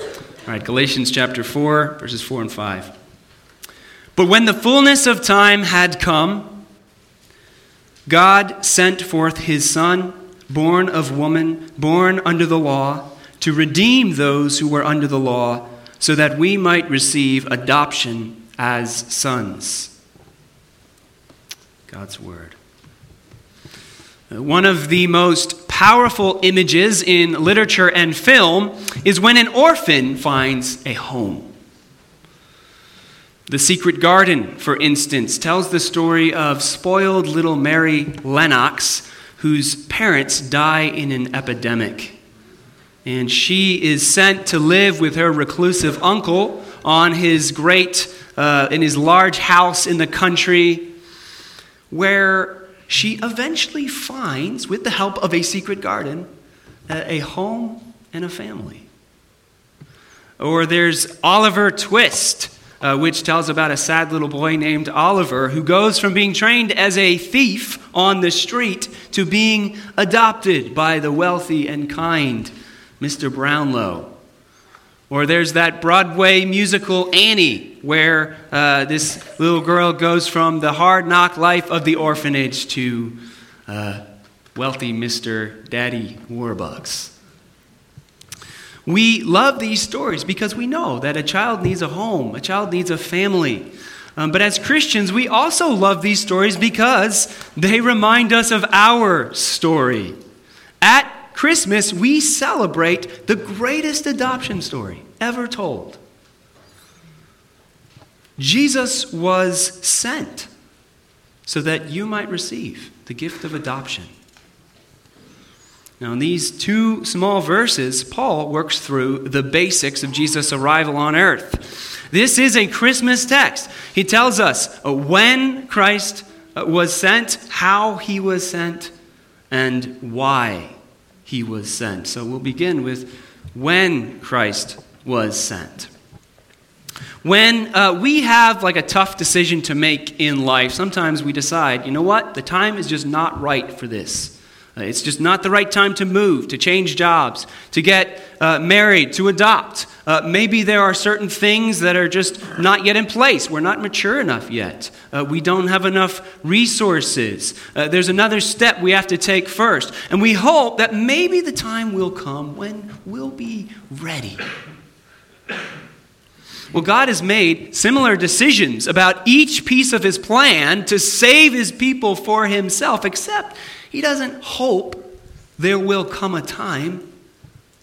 All right, Galatians chapter 4, verses 4 and 5. But when the fullness of time had come, God sent forth his Son, born of woman, born under the law, to redeem those who were under the law, so that we might receive adoption as sons. God's Word. One of the most powerful images in literature and film is when an orphan finds a home. The Secret Garden, for instance, tells the story of spoiled little Mary Lennox, whose parents die in an epidemic. And she is sent to live with her reclusive uncle on his great, uh, in his large house in the country, where she eventually finds, with the help of a secret garden, a home and a family. Or there's Oliver Twist, uh, which tells about a sad little boy named Oliver who goes from being trained as a thief on the street to being adopted by the wealthy and kind Mr. Brownlow. Or there's that Broadway musical Annie, where uh, this little girl goes from the hard knock life of the orphanage to uh, wealthy Mr. Daddy Warbucks. We love these stories because we know that a child needs a home, a child needs a family. Um, but as Christians, we also love these stories because they remind us of our story. At Christmas, we celebrate the greatest adoption story ever told. Jesus was sent so that you might receive the gift of adoption. Now, in these two small verses, Paul works through the basics of Jesus' arrival on earth. This is a Christmas text. He tells us uh, when Christ uh, was sent, how he was sent, and why he was sent. So we'll begin with when Christ was sent. When uh, we have like a tough decision to make in life, sometimes we decide, you know what, the time is just not right for this. Uh, it's just not the right time to move, to change jobs, to get uh, married, to adopt. Uh, maybe there are certain things that are just not yet in place. We're not mature enough yet. Uh, we don't have enough resources. Uh, there's another step we have to take first. And we hope that maybe the time will come when we'll be ready. Well, God has made similar decisions about each piece of his plan to save his people for himself, except he doesn't hope there will come a time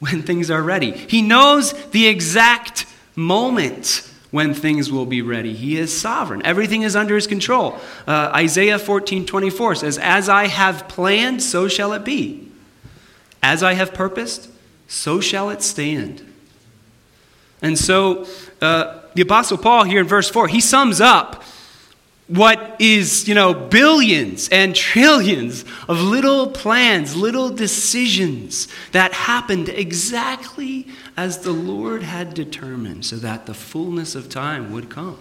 when things are ready. He knows the exact moment when things will be ready. He is sovereign. Everything is under his control. Uh, Isaiah 14 24 says, As I have planned, so shall it be. As I have purposed, so shall it stand. And so uh, the Apostle Paul here in verse 4, he sums up what is, you know, billions and trillions of little plans, little decisions that happened exactly as the Lord had determined so that the fullness of time would come.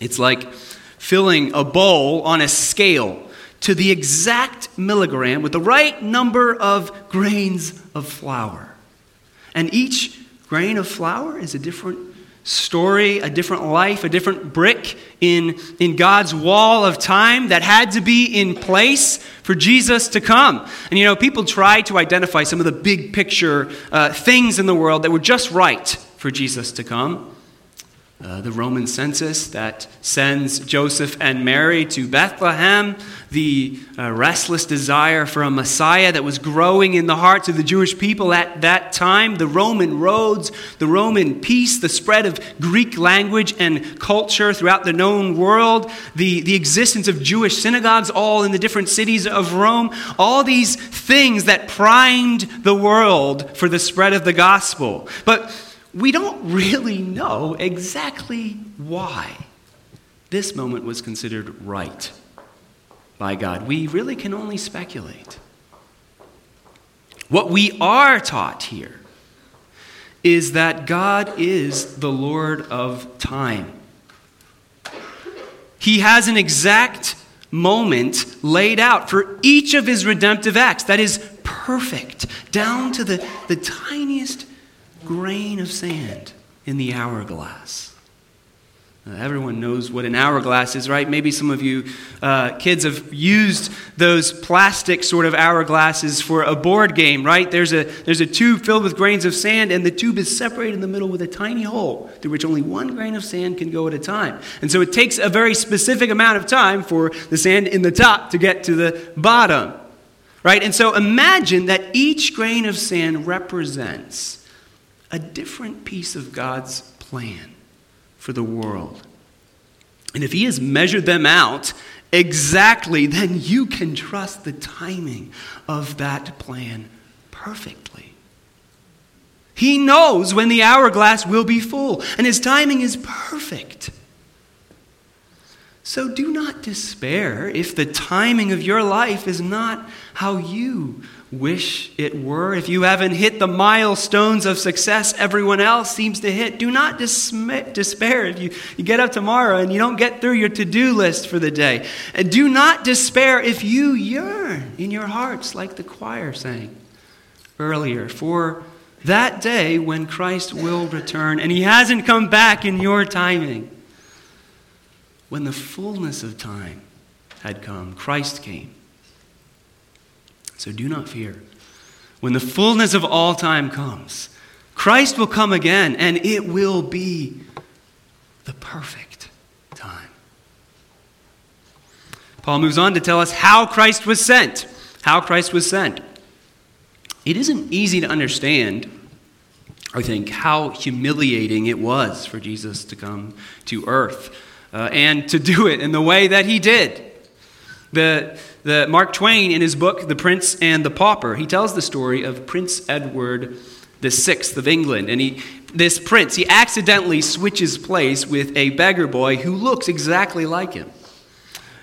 It's like filling a bowl on a scale to the exact milligram with the right number of grains of flour. And each grain of flour is a different story, a different life, a different brick in, in God's wall of time that had to be in place for Jesus to come. And you know, people try to identify some of the big picture uh, things in the world that were just right for Jesus to come. Uh, the Roman census that sends Joseph and Mary to Bethlehem, the uh, restless desire for a Messiah that was growing in the hearts of the Jewish people at that time, the Roman roads, the Roman peace, the spread of Greek language and culture throughout the known world, the, the existence of Jewish synagogues all in the different cities of Rome, all these things that primed the world for the spread of the gospel. But we don't really know exactly why this moment was considered right by God. We really can only speculate. What we are taught here is that God is the Lord of time. He has an exact moment laid out for each of his redemptive acts that is perfect, down to the, the tiniest grain of sand in the hourglass. Everyone knows what an hourglass is, right? Maybe some of you uh, kids have used those plastic sort of hourglasses for a board game, right? There's a, there's a tube filled with grains of sand, and the tube is separated in the middle with a tiny hole through which only one grain of sand can go at a time. And so it takes a very specific amount of time for the sand in the top to get to the bottom, right? And so imagine that each grain of sand represents a different piece of God's plan for the world. And if He has measured them out exactly, then you can trust the timing of that plan perfectly. He knows when the hourglass will be full, and His timing is perfect. So do not despair if the timing of your life is not how you wish it were. If you haven't hit the milestones of success everyone else seems to hit, do not despair if you, you get up tomorrow and you don't get through your to do list for the day. And do not despair if you yearn in your hearts, like the choir sang earlier, for that day when Christ will return and he hasn't come back in your timing. When the fullness of time had come, Christ came so do not fear. When the fullness of all time comes, Christ will come again, and it will be the perfect time. Paul moves on to tell us how Christ was sent. How Christ was sent. It isn't easy to understand, I think, how humiliating it was for Jesus to come to earth uh, and to do it in the way that he did. The, the, Mark Twain, in his book, The Prince and the Pauper, he tells the story of Prince Edward VI of England. And he, this prince, he accidentally switches place with a beggar boy who looks exactly like him.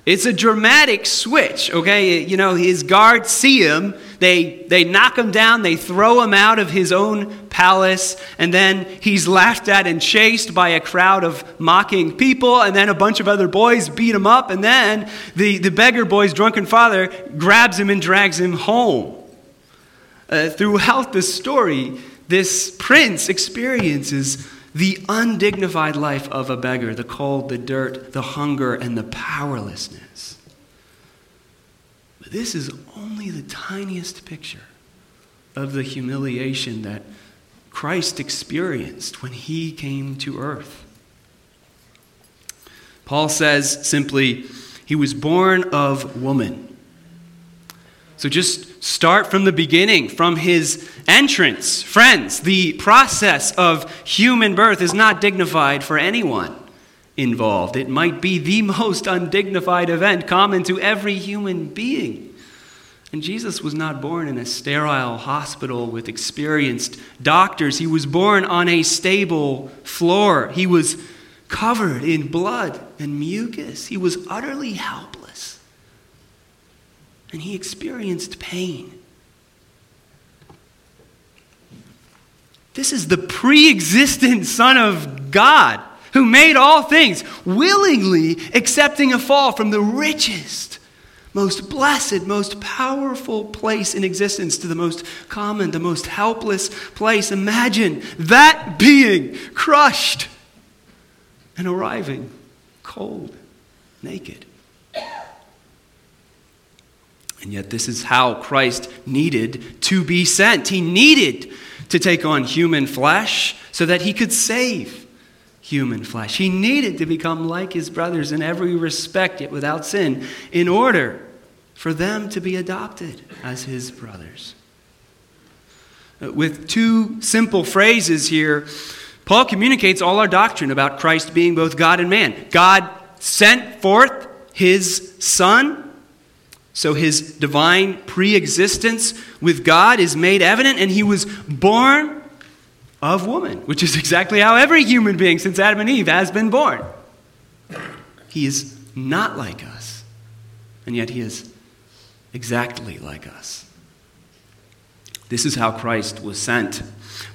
It's a dramatic switch, okay? You know, his guards see him, they, they knock him down, they throw him out of his own palace, and then he's laughed at and chased by a crowd of mocking people, and then a bunch of other boys beat him up, and then the, the beggar boy's drunken father grabs him and drags him home. Uh, throughout the story, this prince experiences the undignified life of a beggar, the cold, the dirt, the hunger, and the powerlessness. But this is only the tiniest picture of the humiliation that Christ experienced when he came to earth. Paul says simply, He was born of woman. So just start from the beginning, from his entrance. Friends, the process of human birth is not dignified for anyone involved. It might be the most undignified event common to every human being. And Jesus was not born in a sterile hospital with experienced doctors. He was born on a stable floor. He was covered in blood and mucus. He was utterly helpless and he experienced pain. This is the pre existent Son of God who made all things, willingly accepting a fall from the richest, most blessed, most powerful place in existence to the most common, the most helpless place. Imagine that being crushed and arriving cold, naked. And yet, this is how Christ needed to be sent. He needed to take on human flesh so that he could save human flesh. He needed to become like his brothers in every respect, yet without sin, in order for them to be adopted as his brothers. With two simple phrases here, Paul communicates all our doctrine about Christ being both God and man. God sent forth his Son so his divine pre existence with God is made evident, and he was born of woman, which is exactly how every human being since Adam and Eve has been born. He is not like us, and yet he is exactly like us. This is how Christ was sent.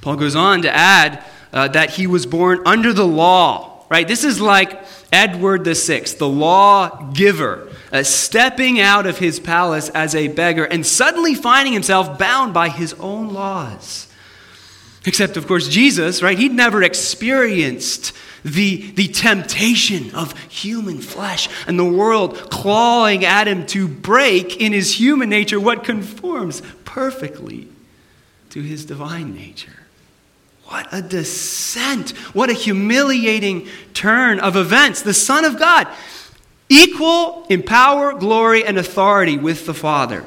Paul goes on to add uh, that he was born under the law, right? This is like Edward VI, the law giver uh, stepping out of his palace as a beggar and suddenly finding himself bound by his own laws. Except, of course, Jesus, right? He'd never experienced the, the temptation of human flesh and the world clawing at him to break in his human nature what conforms perfectly to his divine nature. What a descent. What a humiliating turn of events. The Son of God, equal in power, glory, and authority with the Father,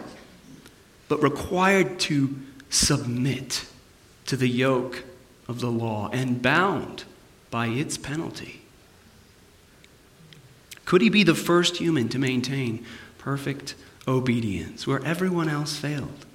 but required to submit to the yoke of the law and bound by its penalty. Could he be the first human to maintain perfect obedience where everyone else failed?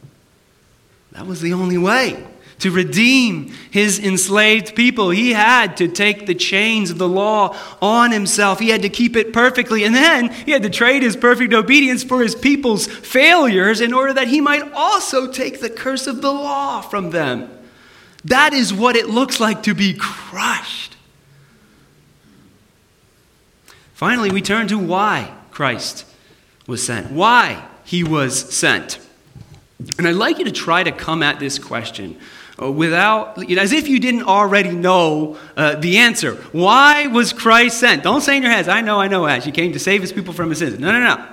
That was the only way. To redeem his enslaved people, he had to take the chains of the law on himself. He had to keep it perfectly. And then he had to trade his perfect obedience for his people's failures in order that he might also take the curse of the law from them. That is what it looks like to be crushed. Finally, we turn to why Christ was sent, why he was sent. And I'd like you to try to come at this question uh, without, you know, as if you didn't already know uh, the answer. Why was Christ sent? Don't say in your heads, I know, I know, as he came to save his people from his sins. No, no, no.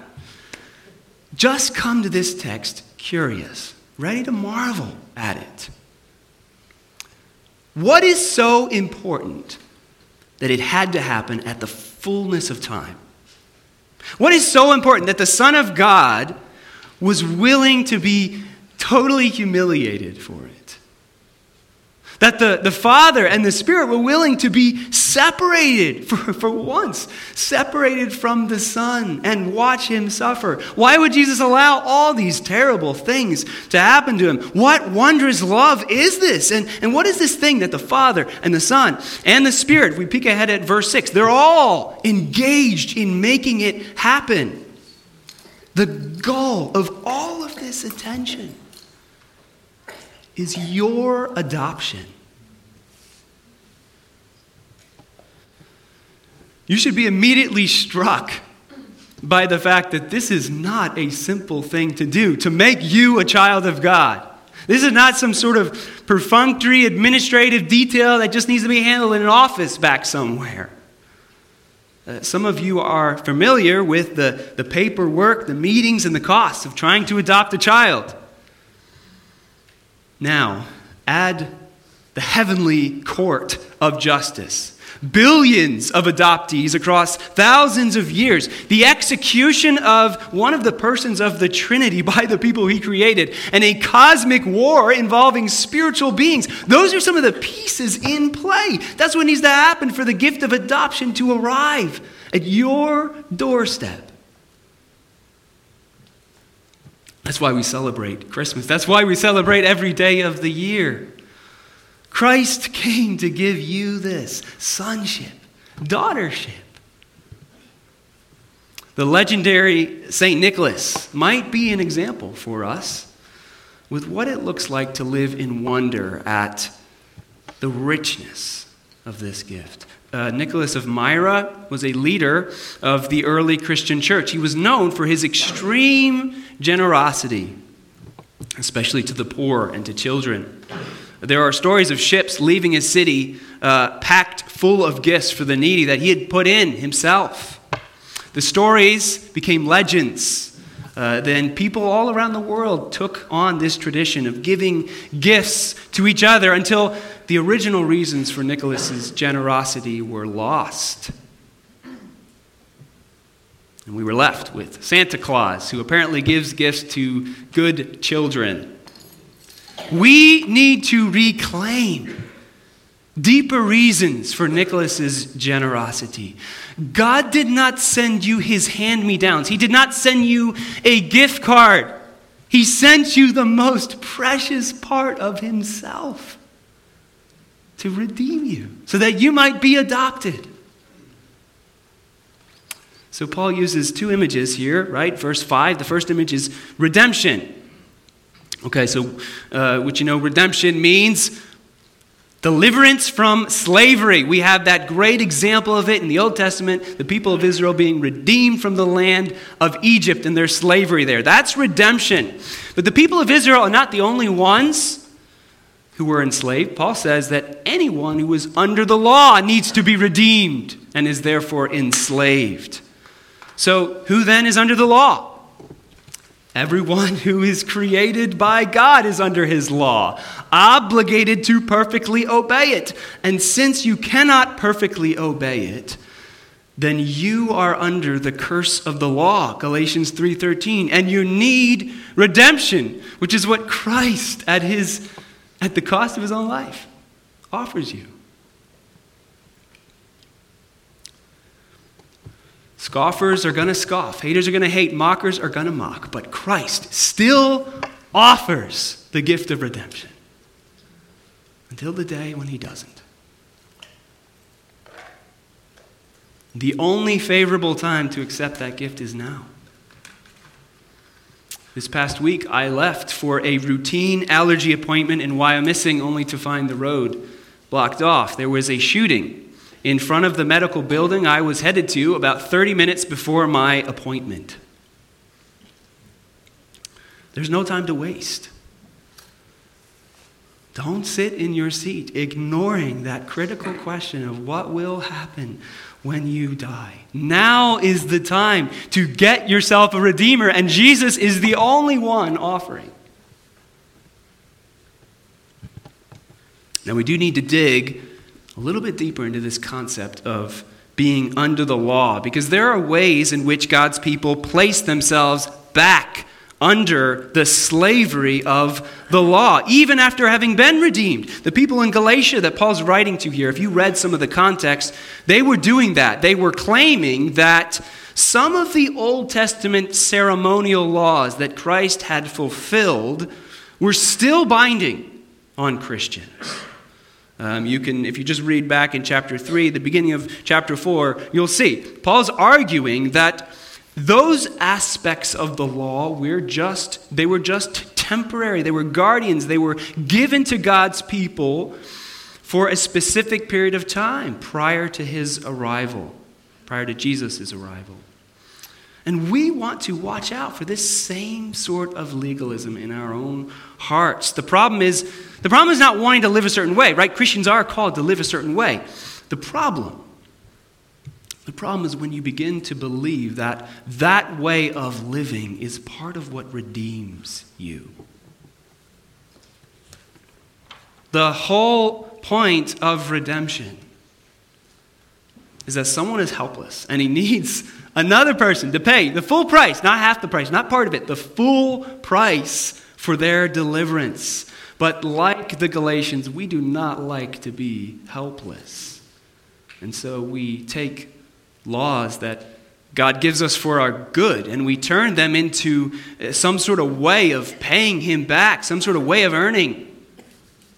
Just come to this text curious, ready to marvel at it. What is so important that it had to happen at the fullness of time? What is so important that the Son of God was willing to be totally humiliated for it? That the, the Father and the Spirit were willing to be separated for, for once, separated from the Son and watch Him suffer. Why would Jesus allow all these terrible things to happen to Him? What wondrous love is this? And, and what is this thing that the Father and the Son and the Spirit, we peek ahead at verse 6, they're all engaged in making it happen. The goal of all of this attention is your adoption. You should be immediately struck by the fact that this is not a simple thing to do, to make you a child of God. This is not some sort of perfunctory administrative detail that just needs to be handled in an office back somewhere. Uh, some of you are familiar with the, the paperwork, the meetings, and the costs of trying to adopt a child. Now, add the heavenly court of justice. Billions of adoptees across thousands of years. The execution of one of the persons of the Trinity by the people he created, and a cosmic war involving spiritual beings. Those are some of the pieces in play. That's what needs to happen for the gift of adoption to arrive at your doorstep. That's why we celebrate Christmas. That's why we celebrate every day of the year. Christ came to give you this sonship, daughtership. The legendary St. Nicholas might be an example for us with what it looks like to live in wonder at the richness of this gift. Uh, Nicholas of Myra was a leader of the early Christian church. He was known for his extreme generosity, especially to the poor and to children. There are stories of ships leaving his city uh, packed full of gifts for the needy that he had put in himself. The stories became legends. Uh, then people all around the world took on this tradition of giving gifts to each other until the original reasons for Nicholas's generosity were lost. And we were left with Santa Claus, who apparently gives gifts to good children. We need to reclaim deeper reasons for Nicholas's generosity. God did not send you his hand me downs, He did not send you a gift card. He sent you the most precious part of Himself to redeem you so that you might be adopted. So Paul uses two images here, right? Verse 5, the first image is redemption. Okay, so uh, which you know, redemption means deliverance from slavery. We have that great example of it in the Old Testament, the people of Israel being redeemed from the land of Egypt and their slavery there. That's redemption. But the people of Israel are not the only ones who were enslaved, Paul says that anyone who is under the law needs to be redeemed and is therefore enslaved. So, who then is under the law? Everyone who is created by God is under his law, obligated to perfectly obey it. And since you cannot perfectly obey it, then you are under the curse of the law galatians 3.13 and you need redemption which is what christ at his at the cost of his own life offers you scoffers are going to scoff haters are going to hate mockers are going to mock but christ still offers the gift of redemption until the day when he doesn't The only favorable time to accept that gift is now. This past week, I left for a routine allergy appointment in Wyomissing only to find the road blocked off. There was a shooting in front of the medical building I was headed to about 30 minutes before my appointment. There's no time to waste. Don't sit in your seat ignoring that critical question of what will happen when you die. Now is the time to get yourself a Redeemer, and Jesus is the only one offering. Now, we do need to dig a little bit deeper into this concept of being under the law, because there are ways in which God's people place themselves back under the slavery of the law, even after having been redeemed. The people in Galatia that Paul's writing to here, if you read some of the context, they were doing that. They were claiming that some of the Old Testament ceremonial laws that Christ had fulfilled were still binding on Christians. Um, you can, if you just read back in chapter 3, the beginning of chapter 4, you'll see Paul's arguing that those aspects of the law were just they were just temporary. They were guardians. They were given to God's people for a specific period of time prior to his arrival, prior to Jesus' arrival. And we want to watch out for this same sort of legalism in our own hearts. The problem is the problem is not wanting to live a certain way, right? Christians are called to live a certain way. The problem the problem is when you begin to believe that that way of living is part of what redeems you. The whole point of redemption is that someone is helpless and he needs another person to pay the full price, not half the price, not part of it, the full price for their deliverance. But like the Galatians, we do not like to be helpless. And so we take laws that God gives us for our good, and we turn them into uh, some sort of way of paying Him back, some sort of way of earning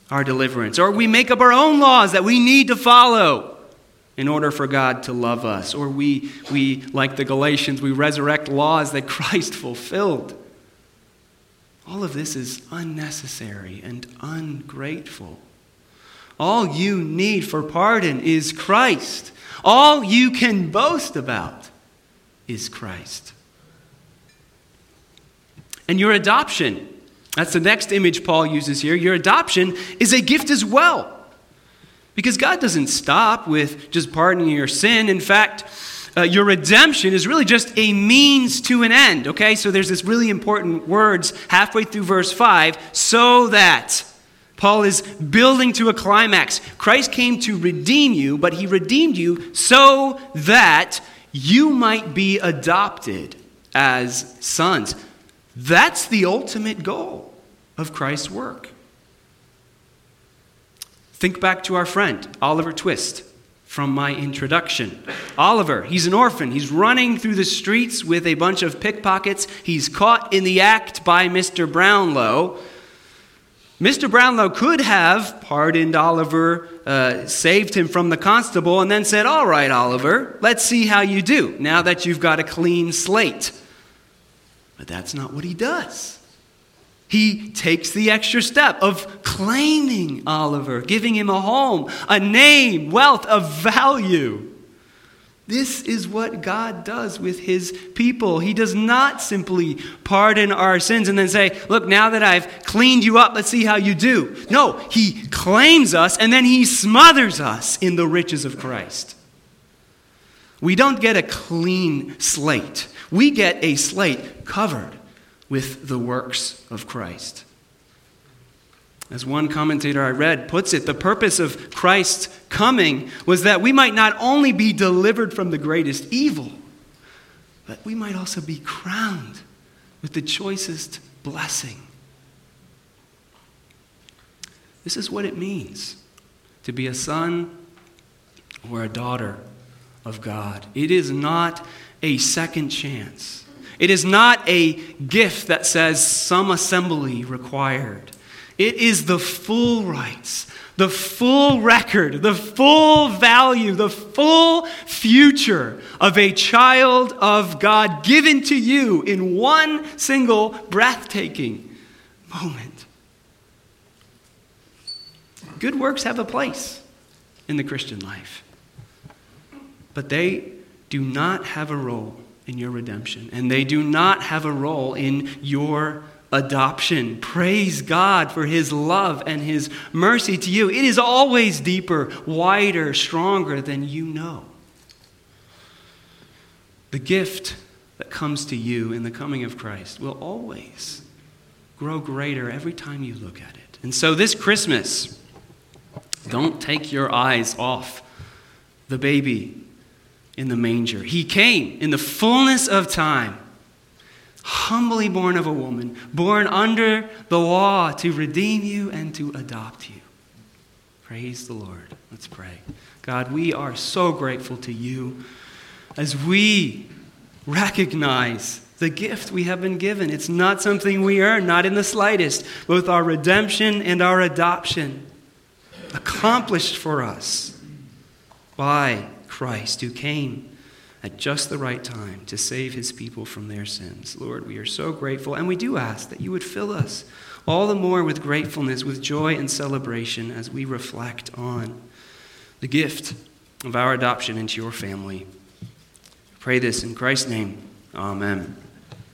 our deliverance. Or we make up our own laws that we need to follow in order for God to love us. Or we, we like the Galatians, we resurrect laws that Christ fulfilled. All of this is unnecessary and ungrateful. All you need for pardon is Christ. All you can boast about is Christ. And your adoption, that's the next image Paul uses here. Your adoption is a gift as well. Because God doesn't stop with just pardoning your sin. In fact, uh, your redemption is really just a means to an end. Okay, so there's this really important words halfway through verse 5 so that. Paul is building to a climax. Christ came to redeem you, but he redeemed you so that you might be adopted as sons. That's the ultimate goal of Christ's work. Think back to our friend, Oliver Twist, from my introduction. Oliver, he's an orphan. He's running through the streets with a bunch of pickpockets. He's caught in the act by Mr. Brownlow. Mr. Brownlow could have pardoned Oliver, uh, saved him from the constable, and then said, All right, Oliver, let's see how you do now that you've got a clean slate. But that's not what he does. He takes the extra step of claiming Oliver, giving him a home, a name, wealth, a value. This is what God does with his people. He does not simply pardon our sins and then say, Look, now that I've cleaned you up, let's see how you do. No, he claims us and then he smothers us in the riches of Christ. We don't get a clean slate, we get a slate covered with the works of Christ. As one commentator I read puts it, the purpose of Christ's coming was that we might not only be delivered from the greatest evil, but we might also be crowned with the choicest blessing. This is what it means to be a son or a daughter of God. It is not a second chance. It is not a gift that says some assembly required. It is the full rights, the full record, the full value, the full future of a child of God given to you in one single breathtaking moment. Good works have a place in the Christian life, but they do not have a role in your redemption, and they do not have a role in your adoption. Praise God for His love and His mercy to you. It is always deeper, wider, stronger than you know. The gift that comes to you in the coming of Christ will always grow greater every time you look at it. And so this Christmas, don't take your eyes off the baby in the manger. He came in the fullness of time humbly born of a woman, born under the law to redeem you and to adopt you. Praise the Lord. Let's pray. God, we are so grateful to you as we recognize the gift we have been given. It's not something we earn, not in the slightest. Both our redemption and our adoption accomplished for us by Christ who came at just the right time to save his people from their sins. Lord, we are so grateful, and we do ask that you would fill us all the more with gratefulness, with joy and celebration as we reflect on the gift of our adoption into your family. Pray this in Christ's name. Amen.